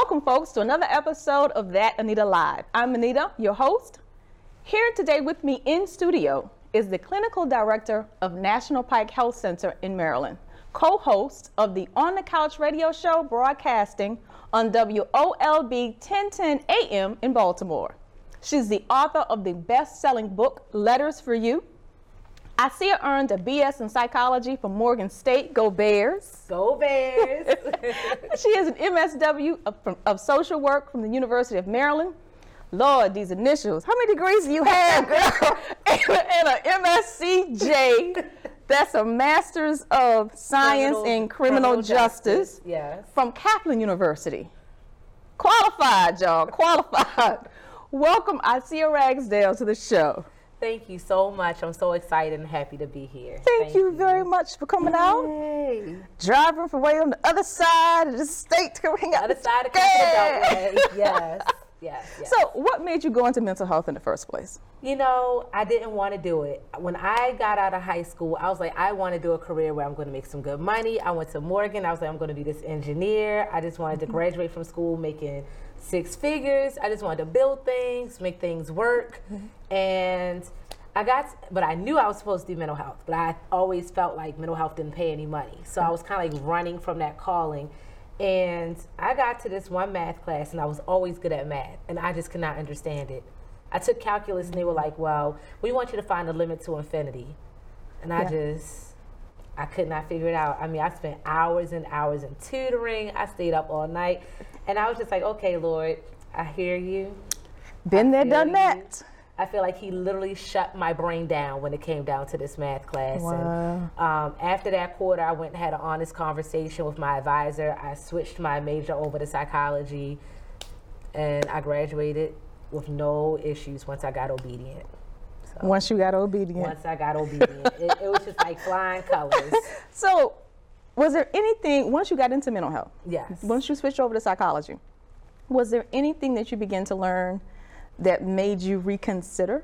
Welcome, folks, to another episode of That Anita Live. I'm Anita, your host. Here today with me in studio is the clinical director of National Pike Health Center in Maryland, co host of the On the Couch radio show broadcasting on WOLB 1010 AM in Baltimore. She's the author of the best selling book, Letters for You. Asia earned a BS in psychology from Morgan State. Go Bears. Go Bears. she is an MSW of, of, social work from the University of Maryland. Lord, these initials. How many degrees do you have, girl? and, and an MSCJ. That's a Master's of Science criminal, in Criminal, criminal Justice, Justice. Yes. from Kaplan University. Qualified, y'all. Qualified. Welcome, Asia Ragsdale, to the show. Thank you so much. I'm so excited and happy to be here. Thank, Thank you, you, very much for coming Yay. out. Driving from way on the other side of the state to hang out. Other side of the Yes. Yes, yes. So, what made you go into mental health in the first place? You know, I didn't want to do it. When I got out of high school, I was like, I want to do a career where I'm going to make some good money. I went to Morgan. I was like, I'm going to be this engineer. I just wanted to mm-hmm. graduate from school making six figures. I just wanted to build things, make things work. Mm-hmm. And I got, but I knew I was supposed to do mental health, but I always felt like mental health didn't pay any money. So I was kind of like running from that calling. And I got to this one math class, and I was always good at math, and I just could not understand it. I took calculus, and they were like, "Well, we want you to find a limit to infinity," and I just, I could not figure it out. I mean, I spent hours and hours in tutoring. I stayed up all night, and I was just like, "Okay, Lord, I hear you." Been there, done you. that. I feel like he literally shut my brain down when it came down to this math class. Wow. And um, after that quarter, I went and had an honest conversation with my advisor. I switched my major over to psychology, and I graduated with no issues once I got obedient. So, once you got obedient. Once I got obedient, it, it was just like flying colors. So, was there anything once you got into mental health? Yes. Once you switched over to psychology, was there anything that you began to learn? that made you reconsider?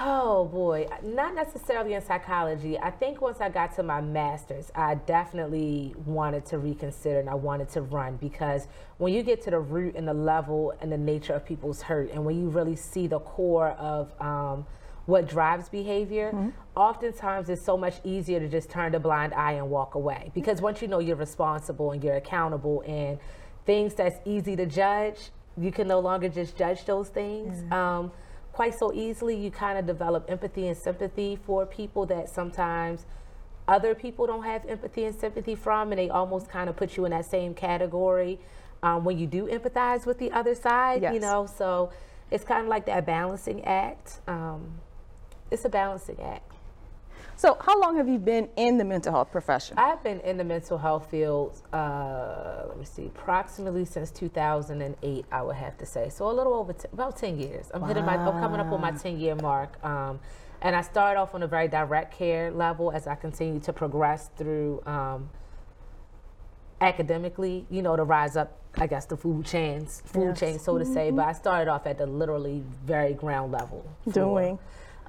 Oh boy, not necessarily in psychology. I think once I got to my master's, I definitely wanted to reconsider and I wanted to run because when you get to the root and the level and the nature of people's hurt, and when you really see the core of um, what drives behavior, mm-hmm. oftentimes it's so much easier to just turn the blind eye and walk away. Because once you know you're responsible and you're accountable and things that's easy to judge, you can no longer just judge those things mm-hmm. um, quite so easily. You kind of develop empathy and sympathy for people that sometimes other people don't have empathy and sympathy from, and they almost kind of put you in that same category um, when you do empathize with the other side. Yes. You know, so it's kind of like that balancing act. Um, it's a balancing act. So, how long have you been in the mental health profession? I've been in the mental health field, uh, let me see, approximately since 2008, I would have to say. So, a little over, about 10 years. I'm, wow. hitting my, I'm coming up on my 10 year mark. Um, and I started off on a very direct care level as I continue to progress through um, academically, you know, to rise up, I guess, the food chains, food yes. chain, so to say. Mm-hmm. But I started off at the literally very ground level. Doing.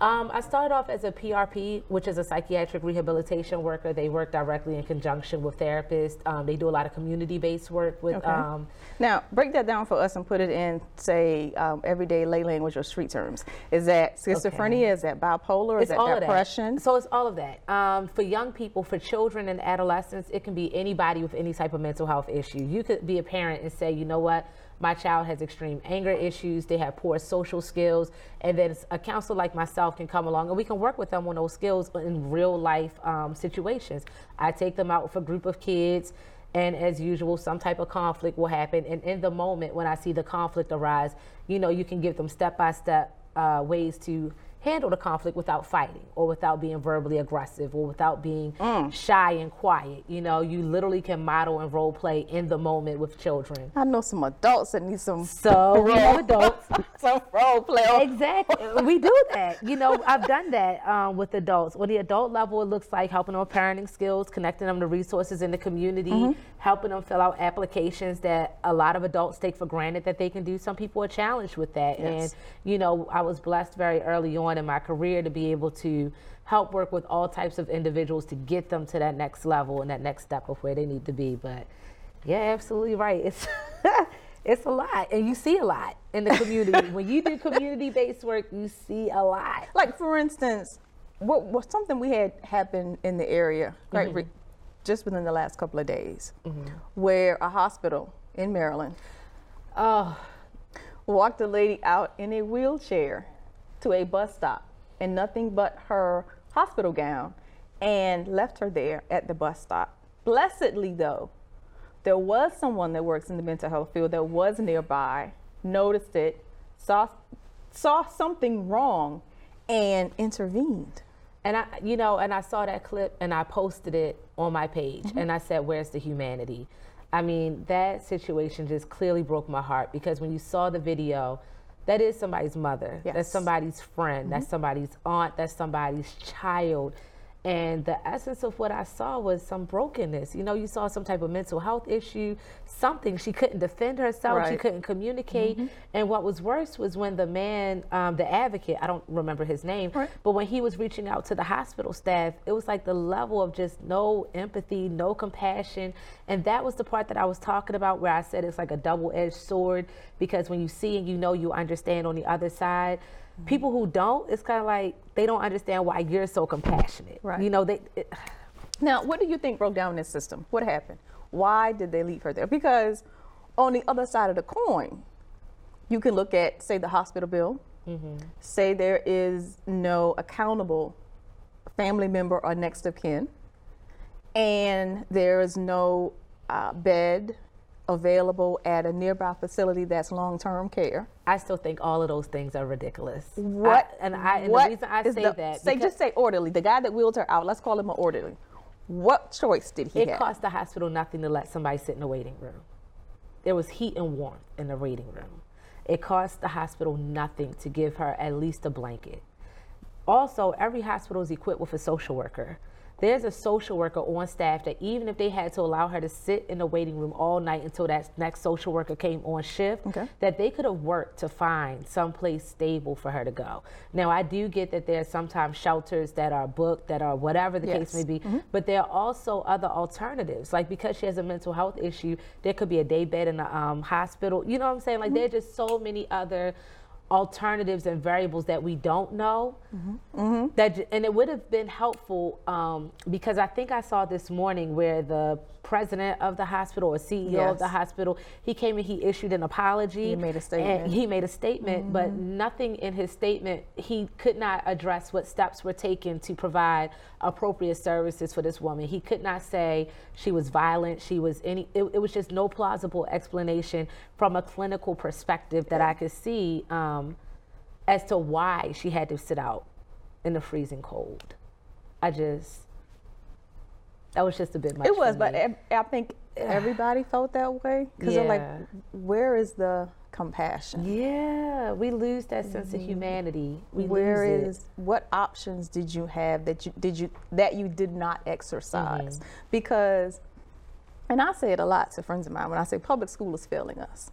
Um, I started off as a PRP, which is a psychiatric rehabilitation worker. They work directly in conjunction with therapists. Um, they do a lot of community-based work with. Okay. Um, now, break that down for us and put it in, say, um, everyday lay language or street terms. Is that schizophrenia? Okay. Is that bipolar? Is it's that depression? That. So it's all of that. Um, for young people, for children and adolescents, it can be anybody with any type of mental health issue. You could be a parent and say, you know what? My child has extreme anger issues, they have poor social skills, and then a counselor like myself can come along and we can work with them on those skills in real life um, situations. I take them out with a group of kids. And as usual, some type of conflict will happen. And in the moment when I see the conflict arise, you know, you can give them step by step ways to handle the conflict without fighting or without being verbally aggressive or without being mm. shy and quiet. You know, you literally can model and role play in the moment with children. I know some adults that need some so know adults some role play. Exactly, we do that. You know, I've done that um, with adults. On the adult level, it looks like helping them with parenting skills, connecting them to resources in the community, mm-hmm. helping them fill out applications that a lot of adults take for granted that they can do. Some people are challenged with that, yes. and you know, I was blessed very early on in my career to be able to help work with all types of individuals to get them to that next level and that next step of where they need to be. But yeah, absolutely right. It's it's a lot, and you see a lot in the community. when you do community-based work, you see a lot. Like for instance, what was something we had happen in the area, right, Mm-hmm. re- just within the last couple of days, where a hospital in Maryland Oh, walked a lady out in a wheelchair to a bus stop in nothing but her hospital gown and left her there at the bus stop. Blessedly, though, there was someone that works in the mental health field that was nearby, noticed it, saw, saw something wrong, and intervened. And I, you know, and I saw that clip and I posted it on my page mm-hmm. and I said, Where's the humanity? I mean, that situation just clearly broke my heart because when you saw the video, that is somebody's mother, that's somebody's friend, that's mm-hmm. somebody's aunt, that's somebody's child. And the essence of what I saw was some brokenness. You know, you saw some type of mental health issue, something. She couldn't defend herself, she couldn't communicate. And what was worse was when the man, um, the advocate, I don't remember his name, Right. but when he was reaching out to the hospital staff, it was like the level of just no empathy, no compassion. And that was the part that I was talking about where I said it's like a double edged sword because when you see and you know you understand on the other side, people who don't, it's kind of like they don't understand why you're so compassionate. Right. You know, they. It, Now, what do you think broke down this system? What happened? Why did they leave her there? Because on the other side of the coin, you can look at, say, the hospital bill, say there is no accountable family member or next of kin, and there is no uh, bed available at a nearby facility that's long term care. I still think all of those things are ridiculous. What I- and I and what the reason I say the- that say just say orderly. The guy that wheeled her out, let's call him an orderly. What choice did he it have? cost the hospital nothing to let somebody sit in the waiting room. There was heat and warmth in the waiting room. It cost the hospital nothing to give her at least a blanket. Also, every hospital is equipped with a social worker. There's a social worker on staff that even if they had to allow her to sit in the waiting room all night until that next social worker came on shift, Okay. that they could have worked to find someplace stable for her to go. Now, I do get that there's sometimes shelters that are booked, that are whatever the case may be, but there are also other alternatives. Like because she has a mental health issue, there could be a day bed in a um, hospital. You know what I'm saying? Like there are just so many other alternatives and variables that we don't know. That and it would have been helpful um, because I think I saw this morning where the president of the hospital or CEO of the hospital he came and he issued an apology. He made a and statement. he made a statement, but nothing in his statement he could not address what steps were taken to provide appropriate services for this woman. He could not say she was violent, she was any. It, it was just no plausible explanation from a clinical perspective that I could see um, as to why she had to sit out in the freezing cold. I just that was just a bit much. It was, but I think everybody felt that way because they're like, where is the compassion? yeah, we lose that sense of humanity. We Mm-hmm. Where is what options did you have that you did you that you did not exercise? Mm-hmm. Because, and I say it a lot to friends of mine when I say public school is failing us,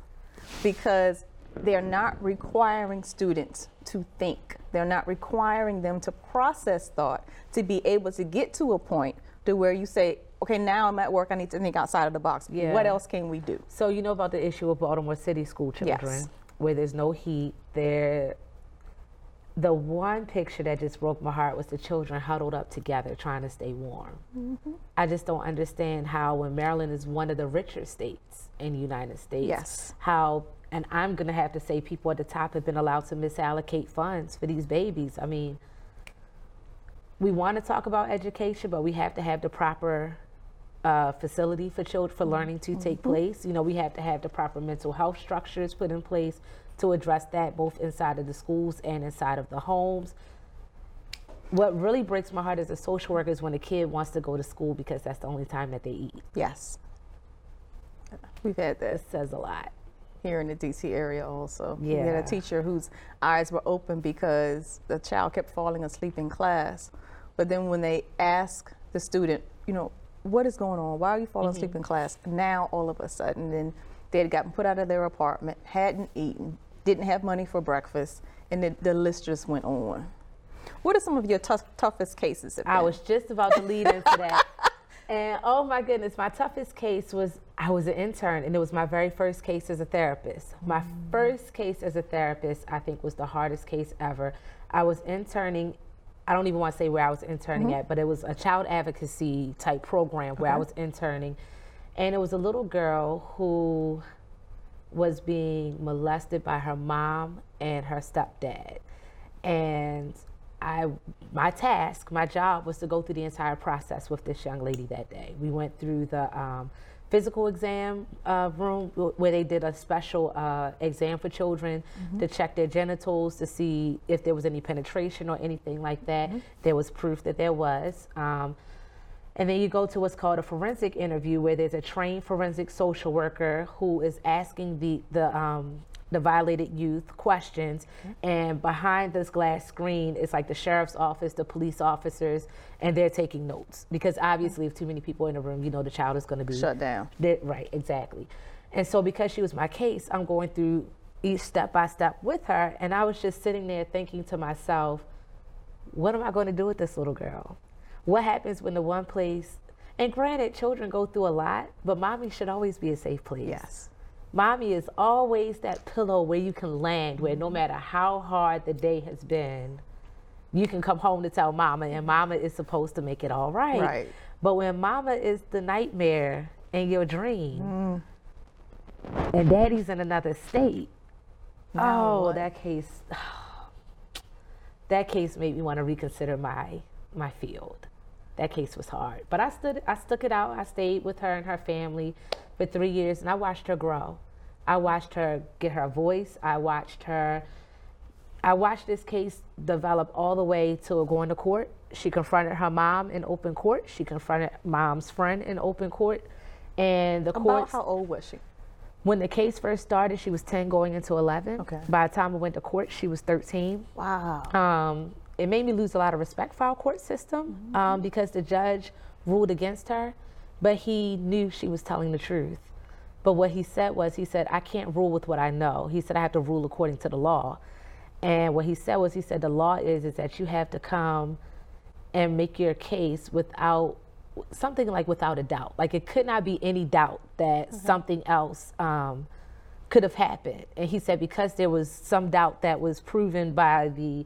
because they're not requiring students to think. They're not requiring them to process thought to be able to get to a point to where you say, okay, now I'm at work. I need to think outside of the box. Yeah. What else can we do? So you know about the issue of Baltimore City school children, Yes. where there's no heat. There, the one picture that just broke my heart was the children huddled up together trying to stay warm. Mm-hmm. I just don't understand how, when Maryland is one of the richer states in the United States, Yes. how, and I'm gonna have to say, people at the top have been allowed to misallocate funds for these babies. I mean, we want to talk about education, but we have to have the proper uh, facility for children for learning to take place. You know, we have to have the proper mental health structures put in place to address that, both inside of the schools and inside of the homes. What really breaks my heart as a social worker is when a kid wants to go to school because that's the only time that they eat. Yes. We've had that. It says a lot. here in the DC area also. We had a teacher whose eyes were open because the child kept falling asleep in class. But then when they ask the student, you know, what is going on? Why are you falling Mm-hmm. asleep in class? Now all of a sudden, then they had gotten put out of their apartment, hadn't eaten, didn't have money for breakfast, and the, the list just went on. What are some of your tough, toughest cases? I was just about to lead into that. And oh my goodness, my toughest case was I was an intern, and it was my very first case as a therapist. My mm. first case as a therapist, I think, was the hardest case ever. I was interning. I don't even want to say where I was interning mm-hmm. at, but it was a child advocacy type program where okay. I was interning. And it was a little girl who was being molested by her mom and her stepdad. And I, my task, my job was to go through the entire process with this young lady that day. We went through the um, physical exam uh, room where they did a special uh, exam for children mm-hmm. to check their genitals to see if there was any penetration or anything like that. Mm-hmm. There was proof that there was. Um, and then you go to what's called a forensic interview where there's a trained forensic social worker who is asking the, the um, the violated youth questions. Mm-hmm. And behind this glass screen is like the sheriff's office the police officers and they're taking notes. Because obviously if too many people in the room you know the child is going to be shut down. Right exactly. And so because she was my case i'm going through each step by step with her. And i was just sitting there thinking to myself what am i going to do with this little girl? What happens when the one place and granted children go through a lot but mommy should always be a safe place. Yes Mommy is always that pillow where you can land, where no matter how hard the day has been, you can come home to tell mama, and mama is supposed to make it all right. Right. But when mama is the nightmare in your dream, mm. and daddy's in another state, now oh, what? that case, that case made me want to reconsider my my field. That case was hard, but I stood, I stuck it out. I stayed with her and her family for three years, and I watched her grow. I watched her get her voice. I watched her. I watched this case develop all the way to going to court. She confronted her mom in open court. She confronted mom's friend in open court, and the court. how old was she? When the case first started, she was 10 going into 11. Okay. By the time we went to court, she was 13. Wow. Um, it made me lose a lot of respect for our court system mm-hmm. um, because the judge ruled against her but he knew she was telling the truth. But what he said was, he said, I can't rule with what I know. He said, I have to rule according to the law. And what he said was, he said, the law is, is that you have to come and make your case without something like without a doubt. Like it could not be any doubt that mm-hmm. something else um, could have happened. And he said, because there was some doubt that was proven by the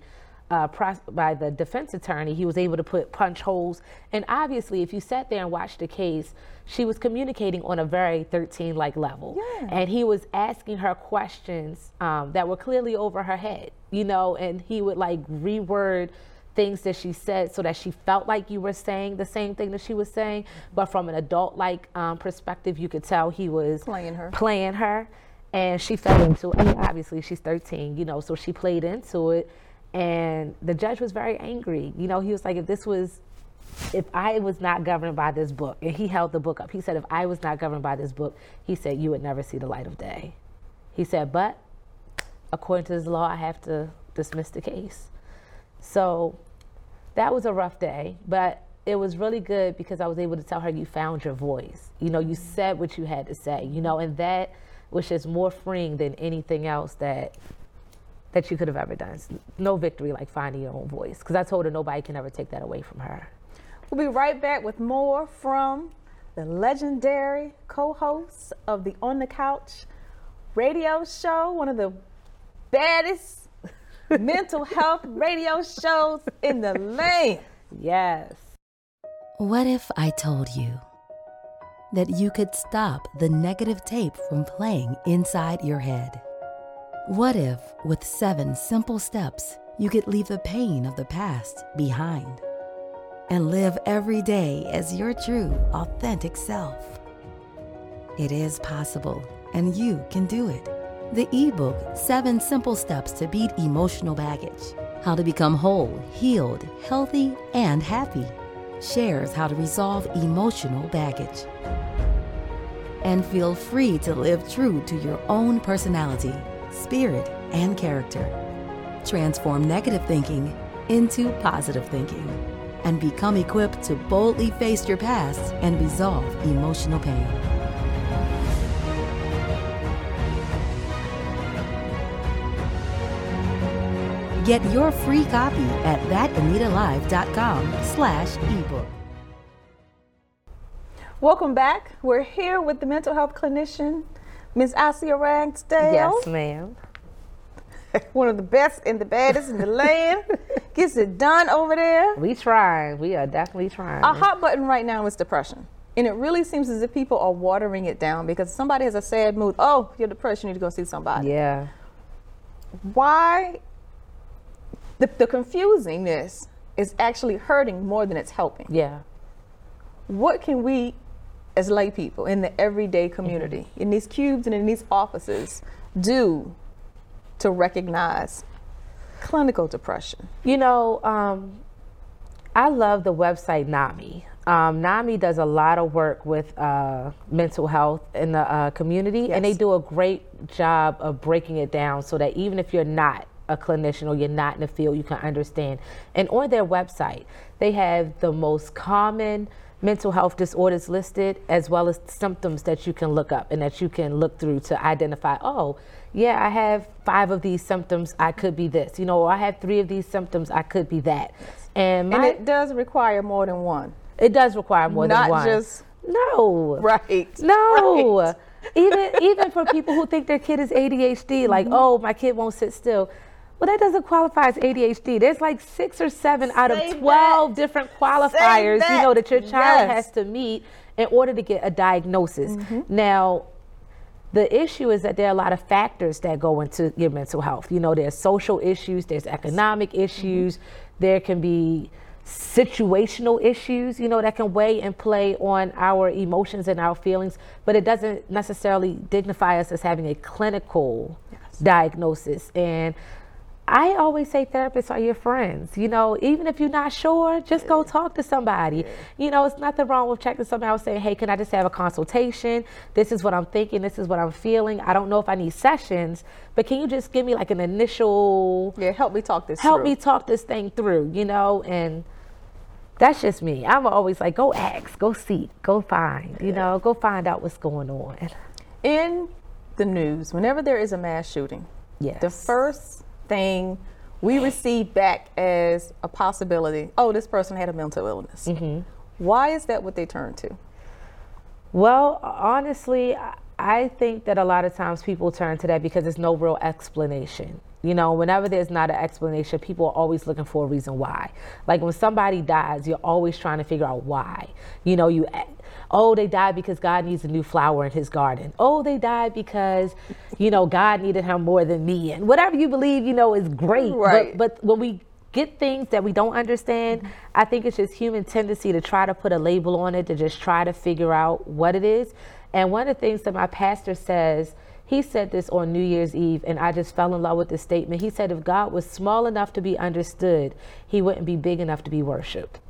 uh, by the defense attorney, he was able to put punch holes. And obviously, if you sat there and watched the case, she was communicating on a very 13 like level. Yeah. And he was asking her questions um, that were clearly over her head, you know, and he would like reword things that she said so that she felt like you were saying the same thing that she was saying. But from an adult like um, perspective, you could tell he was playing her. Playing her. And she fell into it. I mean, obviously, she's 13, you know, so she played into it and the judge was very angry. You know, he was like, if this was, if I was not governed by this book, and he held the book up, he said, if I was not governed by this book, he said, you would never see the light of day. He said, but according to this law, I have to dismiss the case. So that was a rough day, but it was really good because I was able to tell her you found your voice. You know, you said what you had to say, you know, and that was just more freeing than anything else that that you could have ever done. No victory like finding your own voice. Because I told her nobody can ever take that away from her. We'll be right back with more from the legendary co host of the On the Couch radio show, one of the baddest mental health radio shows in the land. Yes. What if I told you that you could stop the negative tape from playing inside your head? What if, with seven simple steps, you could leave the pain of the past behind and live every day as your true, authentic self? It is possible, and you can do it. The ebook, Seven Simple Steps to Beat Emotional Baggage How to Become Whole, Healed, Healthy, and Happy, shares how to resolve emotional baggage. And feel free to live true to your own personality spirit, and character. Transform negative thinking into positive thinking and become equipped to boldly face your past and resolve emotional pain. Get your free copy at thatanitalive.com slash ebook. Welcome back. We're here with the mental health clinician, Ms. Asia Ragsdale. Yes, ma'am. One of the best and the baddest in the land. Gets it done over there. We trying. We are definitely trying. A hot button right now is depression. And it really seems as if people are watering it down because somebody has a sad mood. Oh, you're depressed. You need to go see somebody. Yeah. Why? The, the confusingness is actually hurting more than it's helping. Yeah. What can we, as lay people in the everyday community, Mm-hmm. in these cubes and in these offices, do to recognize clinical depression? You know, um, I love the website NAMI. Um, NAMI does a lot of work with uh, mental health in the uh, community, and they do a great job of breaking it down so that even if you're not a clinician or you're not in the field, you can understand. And on their website, they have the most common mental health disorders listed, as well as symptoms that you can look up and that you can look through to identify. Oh, yeah, I have five of these symptoms. I could be this. You know, or I have three of these symptoms. I could be that. And, And it does require more than one. it does require more Not than one. Not just- no. Right. No. Right. even even for people who think their kid is ADHD, Mm-hmm. like, oh, my kid won't sit still. Well, that doesn't qualify as ADHD. There's like six or seven out of Say that. 12 different qualifiers, you that. know, that your child Yes. has to meet in order to get a diagnosis. Mm-hmm. Now, the issue is that there are a lot of factors that go into your mental health. You know, there's social issues, there's economic issues, there can be situational issues, you know, that can weigh and play on our emotions and our feelings, but it doesn't necessarily dignify us as having a clinical diagnosis. And I always say therapists are your friends. You know, even if you're not sure, just go talk to somebody. You know, it's nothing wrong with checking somebody out saying, hey, can I just have a consultation? This is what I'm thinking. This is what I'm feeling. I don't know if I need sessions, but can you just give me like an initial, Yeah, help me talk this help through. me talk this thing through, you know? And that's just me. I'm always like, go ask, go seek, go find, you know, go find out what's going on. In the news, whenever there is a mass shooting, Yes. the first thing we receive back as a possibility oh, this person had a mental illness. Mm-hmm. Why is that what they turn to? Well, honestly, I- I think that a lot of times people turn to that because there's no real explanation. You know, whenever there's not an explanation, people are always looking for a reason why. Like when somebody dies, you're always trying to figure out why. You know, you, oh, they died because God needs a new flower in his garden. Oh, they died because, you know, God needed him more than me. And whatever you believe, you know, is great. Right. But, but when we get things that we don't understand, I think it's just human tendency to try to put a label on it, to just try to figure out what it is. And one of the things that my pastor says, he said this on New Year's Eve, and I just fell in love with this statement. He said, if God was small enough to be understood, he wouldn't be big enough to be worshiped.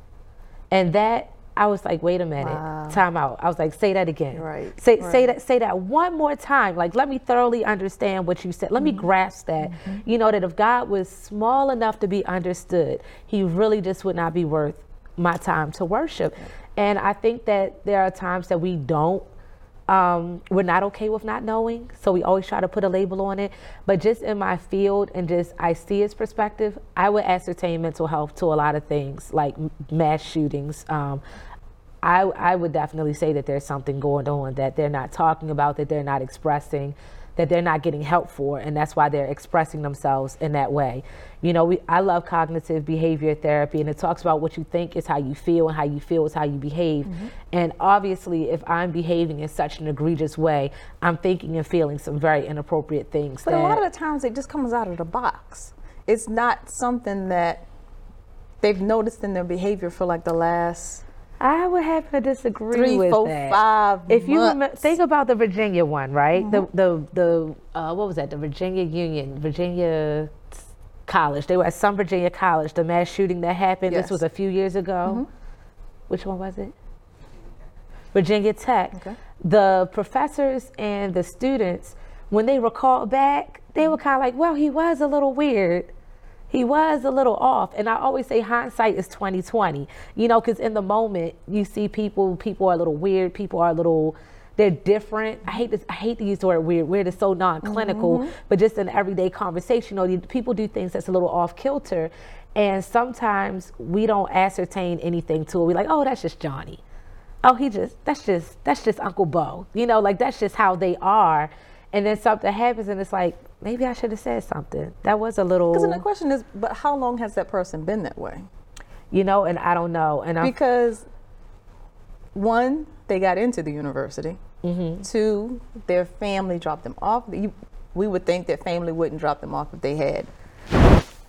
And that, I was like, wait a minute, time out. I was like, say that again. Right, Say, say that, say that one more time. Like, let me thoroughly understand what you said. Let me grasp that. You know, that if God was small enough to be understood, he really just would not be worth my time to worship. And I think that there are times that we don't um, we're not okay with not knowing, so we always try to put a label on it. But just in my field and just I see its perspective, I would ascertain mental health to a lot of things like mass shootings. Um, I, I would definitely say that there's something going on that they're not talking about, that they're not expressing, that they're not getting help for, and that's why they're expressing themselves in that way. You know, we, I love cognitive behavior therapy, and it talks about what you think is how you feel, and how you feel is how you behave. Mm-hmm. And obviously, if I'm behaving in such an egregious way, I'm thinking and feeling some very inappropriate things. But a lot of the times it just comes out of the box. It's not something that they've noticed in their behavior for like the last I would happen to disagree three, with four, that. five if you remember, think about the Virginia one, right? Mm-hmm. The the the uh, what was that? The Virginia Union, Virginia College. They were at some Virginia college. The mass shooting that happened. Yes. This was a few years ago. Which one was it? Virginia Tech. Okay. The professors and the students, when they recalled back, they were kind of like, "Well, he was a little weird." He was a little off. And i always say hindsight is 2020 you know because in the moment you see people people are a little weird people are a little they're different. I hate this i hate to use the word weird weird is so non-clinical mm-hmm. but just in everyday conversation you know people do things that's a little off kilter. And sometimes we don't ascertain anything to it. We're like oh that's just johnny. Oh, he just that's just that's just Uncle Bo. You know, like that's just how they are. And then something happens, and it's like maybe I should have said something. That was a little. Because the question is, but how long has that person been that way? You know, and I don't know. And I'm because one, they got into the university. Mm-hmm. Two, their family dropped them off. You, we would think that family wouldn't drop them off if they had.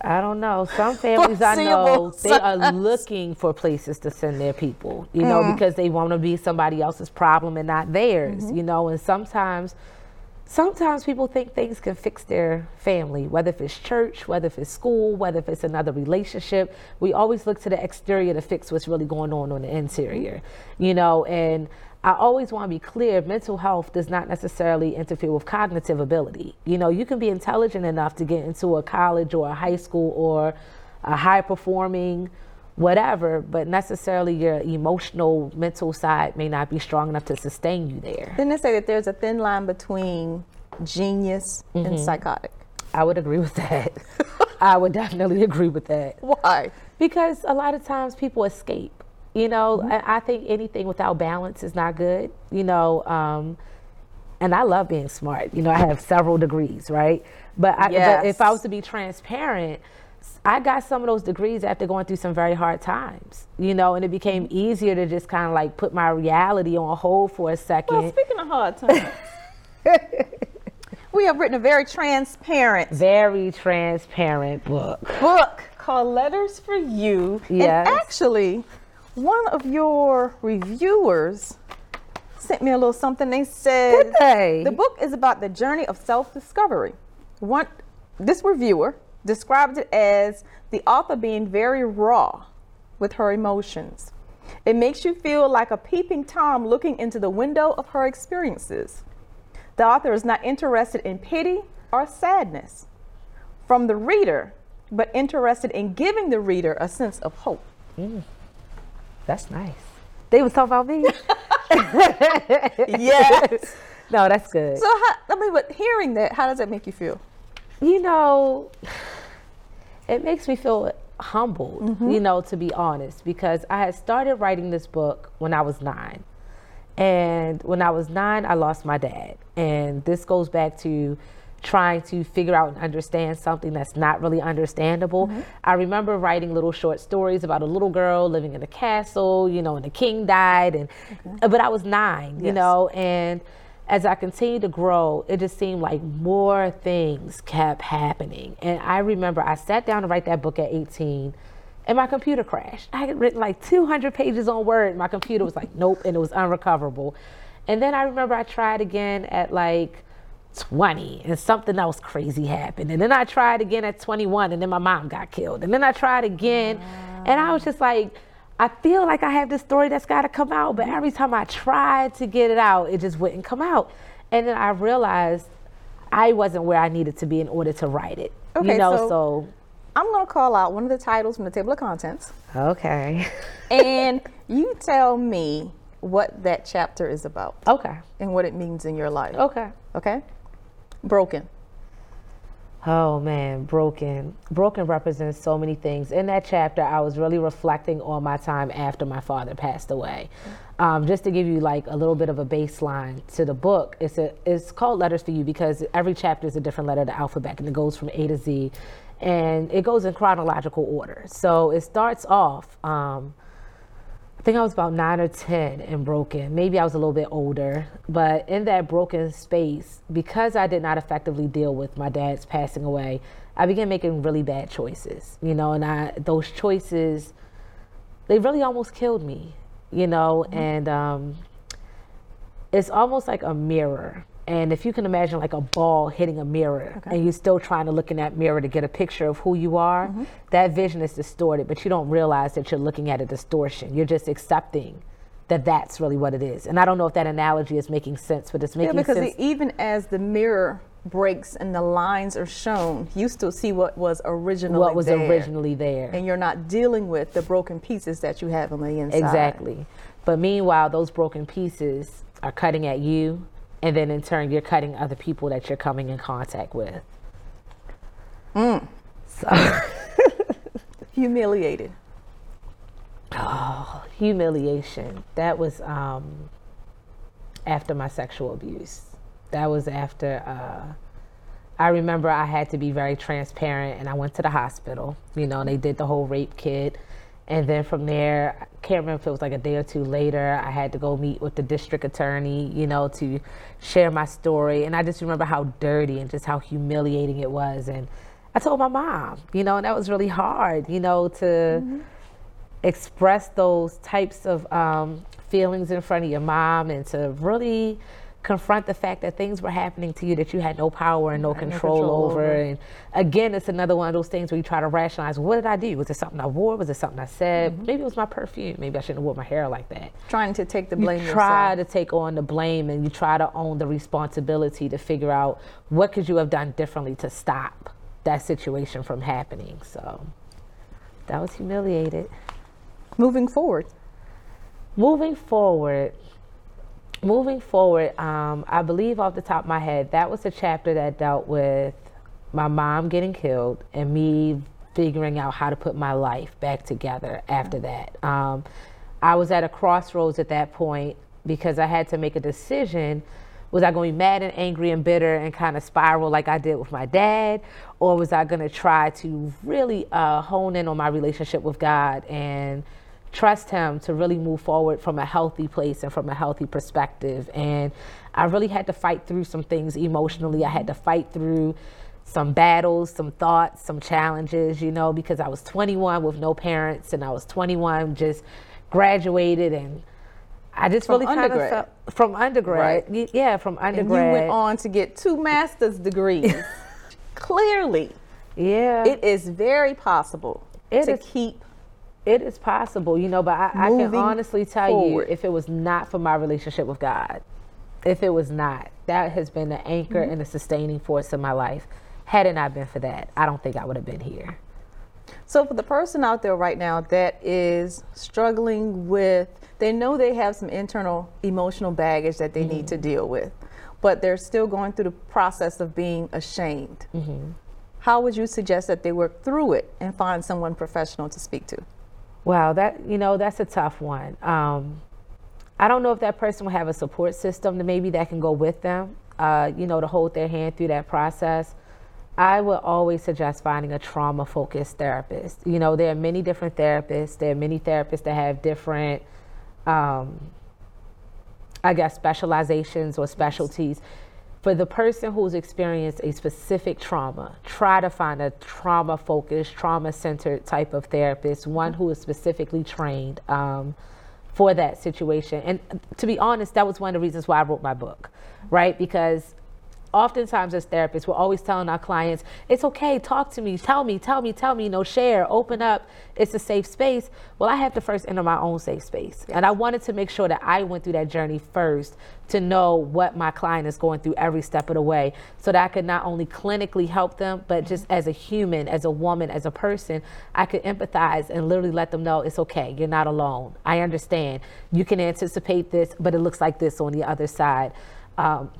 I don't know. Some families I know they are looking for places to send their people, you know, mm. because they want to be somebody else's problem and not theirs, mm-hmm. you know. And sometimes, sometimes people think things can fix their family, whether if it's church, whether if it's school, whether if it's another relationship. We always look to the exterior to fix what's really going on on the interior, mm-hmm. you know. And I always want to be clear mental health does not necessarily interfere with cognitive ability. You know, you can be intelligent enough to get into a college or a high school or a high performing whatever, but necessarily your emotional mental side may not be strong enough to sustain you there. Then they say that there's a thin line between genius mm-hmm. and psychotic. I would agree with that. I would definitely agree with that. Why? Because a lot of times people escape. You know, mm-hmm. I, I, think anything without balance is not good. You know, um, and I love being smart. You know, I have several degrees, right? But, I, yes. but if I was to be transparent, I got some of those degrees after going through some very hard times, you know, and it became easier to just kind of like put my reality on hold for a second. Well, speaking of hard times, we have written a very transparent, very transparent book. Book called Letters for You. Yes. And actually, one of your reviewers sent me a little something. They said they? the book is about the journey of self-discovery. One, this reviewer described it as the author being very raw with her emotions. It makes you feel like a peeping Tom looking into the window of her experiences. The author is not interested in pity or sadness from the reader, but interested in giving the reader a sense of hope. Mm. That's nice. They was talking about me. yes. No, that's good. So, how, I mean, but hearing that, how does that make you feel? You know, it makes me feel humbled, mm-hmm. you know, to be honest, because I had started writing this book when I was nine. And when I was nine, I lost my dad. And this goes back to trying to figure out and understand something that's not really understandable. Mm-hmm. I remember writing little short stories about a little girl living in a castle, you know, and the king died and but I was 9, yes. you know, and as I continued to grow, it just seemed like more things kept happening. And I remember I sat down to write that book at 18 and my computer crashed. I had written like 200 pages on Word. My computer was like, nope, and it was unrecoverable. And then I remember I tried again at like 20 and something else crazy happened. And then I tried again at 21 and then my mom got killed. And then I tried again wow. and I was just like, I feel like I have this story that's got to come out, but every time I tried to get it out, it just wouldn't come out. And then I realized I wasn't where I needed to be in order to write it. Okay, you know, so, so I'm going to call out one of the titles from the table of contents. Okay. and you tell me what that chapter is about. Okay. And what it means in your life. Okay. Okay? Broken. Oh man, broken. Broken represents so many things. In that chapter, I was really reflecting on my time after my father passed away. Um, just to give you like a little bit of a baseline to the book, it's a, it's called Letters for You because every chapter is a different letter of the alphabet and it goes from A to Z, and it goes in chronological order. So it starts off. Um, I think I was about nine or 10 and broken. Maybe I was a little bit older, but in that broken space, because I did not effectively deal with my dad's passing away, I began making really bad choices, you know, and I, those choices, they really almost killed me, you know, mm-hmm. and um, it's almost like a mirror and if you can imagine like a ball hitting a mirror okay. and you're still trying to look in that mirror to get a picture of who you are, mm-hmm. that vision is distorted, but you don't realize that you're looking at a distortion. You're just accepting that that's really what it is. And I don't know if that analogy is making sense, but it's making yeah, because sense. even as the mirror breaks and the lines are shown, you still see what was originally what was there. originally there, and you're not dealing with the broken pieces that you have on the inside. Exactly. But meanwhile, those broken pieces are cutting at you and then in turn you're cutting other people that you're coming in contact with. Mm. So humiliated. Oh, humiliation. That was um, after my sexual abuse. That was after. Uh, I remember I had to be very transparent, and I went to the hospital. You know, and they did the whole rape kit, and then from there, can't remember if it was like a day or two later. I had to go meet with the district attorney. You know, to share my story, and I just remember how dirty and just how humiliating it was, and I told my mom. You know, and that was really hard. You know, to. Mm-hmm express those types of um, feelings in front of your mom and to really confront the fact that things were happening to you that you had no power and no, control, control, over. over. And again, it's another one of those things where you try to rationalize what did I do? Was it something I wore? Was it something I said? Mm-hmm. Maybe it was my perfume. Maybe I shouldn't have wore my hair like that. Trying to take the blame. You try yourself. to take on the blame and you try to own the responsibility to figure out what could you have done differently to stop that situation from happening. So that was humiliated moving forward? Moving forward, moving forward, um, I believe off the top of my head, that was a chapter that dealt with my mom getting killed and me figuring out how to put my life back together after that. Um, I was at a crossroads at that point because I had to make a decision. Was I going to be mad and angry and bitter and kind of spiral like I did with my dad? Or was I going to try to really uh, hone in on my relationship with God and trust him to really move forward from a healthy place and from a healthy perspective. And I really had to fight through some things emotionally. I had to fight through some battles, some thoughts, some challenges, you know, because I was 21 with no parents and I was 21 just graduated and I just from really kind of felt from undergrad. Right. Yeah, from undergrad. And you went on to get two master's degrees. Clearly. Yeah. It is very possible it to is, keep it is possible, you know, but I, I can honestly tell forward. you if it was not for my relationship with God, if it was not, that has been the anchor mm-hmm. and the sustaining force of my life. Had it not been for that, I don't think I would have been here. So, for the person out there right now that is struggling with, they know they have some internal emotional baggage that they mm-hmm. need to mm-hmm. deal with, but they're still going through the process of being ashamed. Mm-hmm. How would you suggest that they work through it and find someone professional to speak to? Wow, that you know that's a tough one. Um, I don't know if that person will have a support system that maybe that can go with them, uh, you know, to hold their hand through that process. I would always suggest finding a trauma focused therapist. You know, there are many different therapists. There are many therapists that have different, um, I guess, specializations or specialties. Yes for the person who's experienced a specific trauma, try to find a trauma focused, trauma centered type of therapist, one who is specifically trained um, for that situation. And to be honest, that was one of the reasons why I wrote my book, right? Because oftentimes as therapists, we're always telling our clients, it's okay, talk to me, tell me, tell me, tell me, you know, share, open up. It's a safe space. Well, I have to first enter my own safe space. Yes. And I wanted to make sure that I went through that journey first to know what my client is going through every step of the way so that I could not only clinically help them, but just as a human, as a woman, as a person, I could empathize and literally let them know it's okay, you're not alone. I understand. You can anticipate this, but it looks like this on the other side. Um,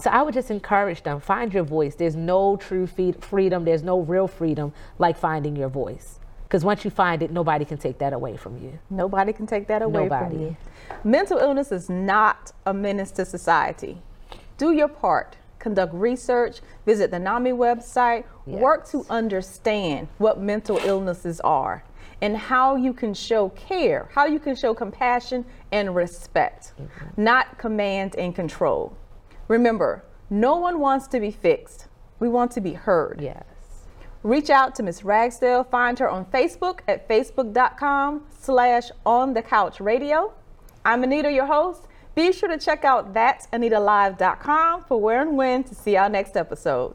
so I would just encourage them find your voice. There's no true freedom, there's no real freedom like finding your voice. Because once you find it, nobody can take that away from you. Nobody can take that away nobody. from you. Mental illness is not a menace to society. Do your part. Conduct research, visit the NAMI website, yes. work to understand what mental illnesses are and how you can show care, how you can show compassion and respect, mm-hmm. not command and control. Remember, no one wants to be fixed. We want to be heard. Yes. Reach out to Ms. Ragsdale. Find her on Facebook at facebook.com slash on the couch radio. I'm Anita, your host. Be sure to check out that'sanitalive.com for where and when to see our next episode.